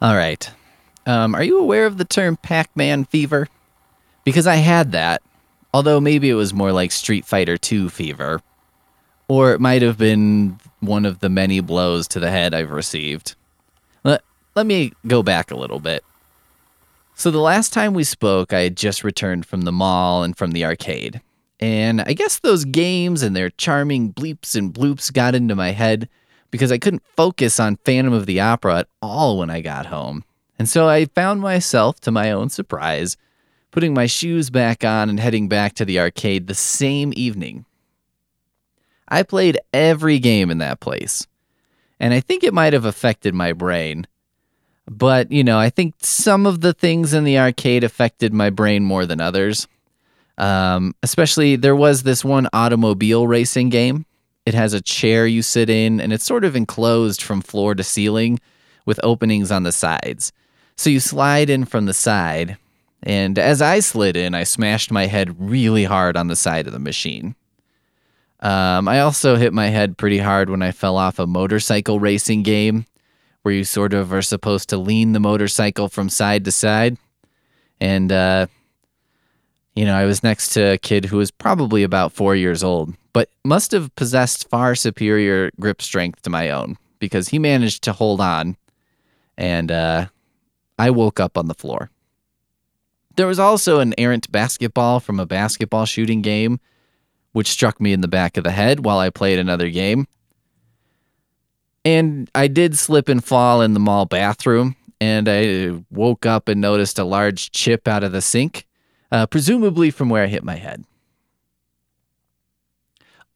All right. Um, are you aware of the term Pac Man fever? Because I had that, although maybe it was more like Street Fighter 2 fever. Or it might have been one of the many blows to the head I've received. Let, let me go back a little bit. So, the last time we spoke, I had just returned from the mall and from the arcade. And I guess those games and their charming bleeps and bloops got into my head because I couldn't focus on Phantom of the Opera at all when I got home. And so I found myself, to my own surprise, putting my shoes back on and heading back to the arcade the same evening. I played every game in that place, and I think it might have affected my brain. But, you know, I think some of the things in the arcade affected my brain more than others. Um, especially, there was this one automobile racing game it has a chair you sit in, and it's sort of enclosed from floor to ceiling with openings on the sides. So you slide in from the side, and as I slid in, I smashed my head really hard on the side of the machine. Um, I also hit my head pretty hard when I fell off a motorcycle racing game where you sort of are supposed to lean the motorcycle from side to side. And, uh, you know, I was next to a kid who was probably about four years old but must have possessed far superior grip strength to my own because he managed to hold on and uh, I woke up on the floor. There was also an errant basketball from a basketball shooting game, which struck me in the back of the head while I played another game. And I did slip and fall in the mall bathroom, and I woke up and noticed a large chip out of the sink, uh, presumably from where I hit my head.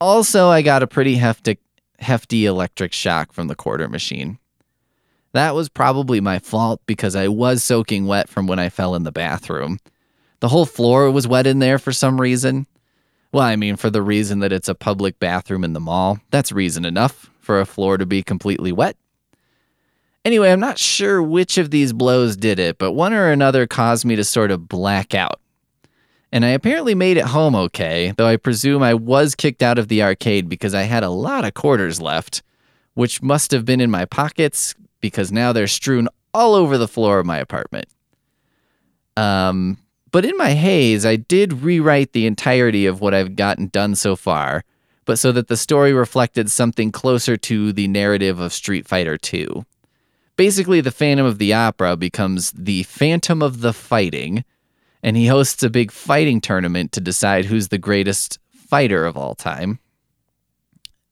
Also, I got a pretty hefty, hefty electric shock from the quarter machine. That was probably my fault because I was soaking wet from when I fell in the bathroom. The whole floor was wet in there for some reason. Well, I mean, for the reason that it's a public bathroom in the mall. That's reason enough for a floor to be completely wet. Anyway, I'm not sure which of these blows did it, but one or another caused me to sort of black out and I apparently made it home okay, though I presume I was kicked out of the arcade because I had a lot of quarters left, which must have been in my pockets because now they're strewn all over the floor of my apartment. Um, but in my haze, I did rewrite the entirety of what I've gotten done so far, but so that the story reflected something closer to the narrative of Street Fighter II. Basically, the Phantom of the Opera becomes the Phantom of the Fighting and he hosts a big fighting tournament to decide who's the greatest fighter of all time.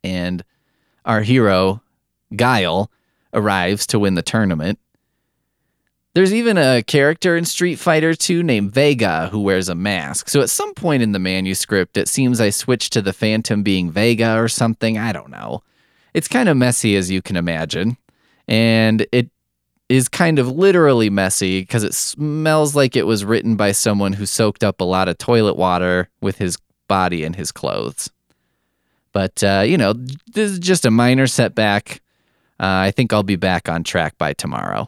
And our hero, Guile, arrives to win the tournament. There's even a character in Street Fighter 2 named Vega who wears a mask. So at some point in the manuscript, it seems I switched to the Phantom being Vega or something. I don't know. It's kind of messy, as you can imagine. And it is kind of literally messy because it smells like it was written by someone who soaked up a lot of toilet water with his body and his clothes. But, uh, you know, this is just a minor setback. Uh, I think I'll be back on track by tomorrow.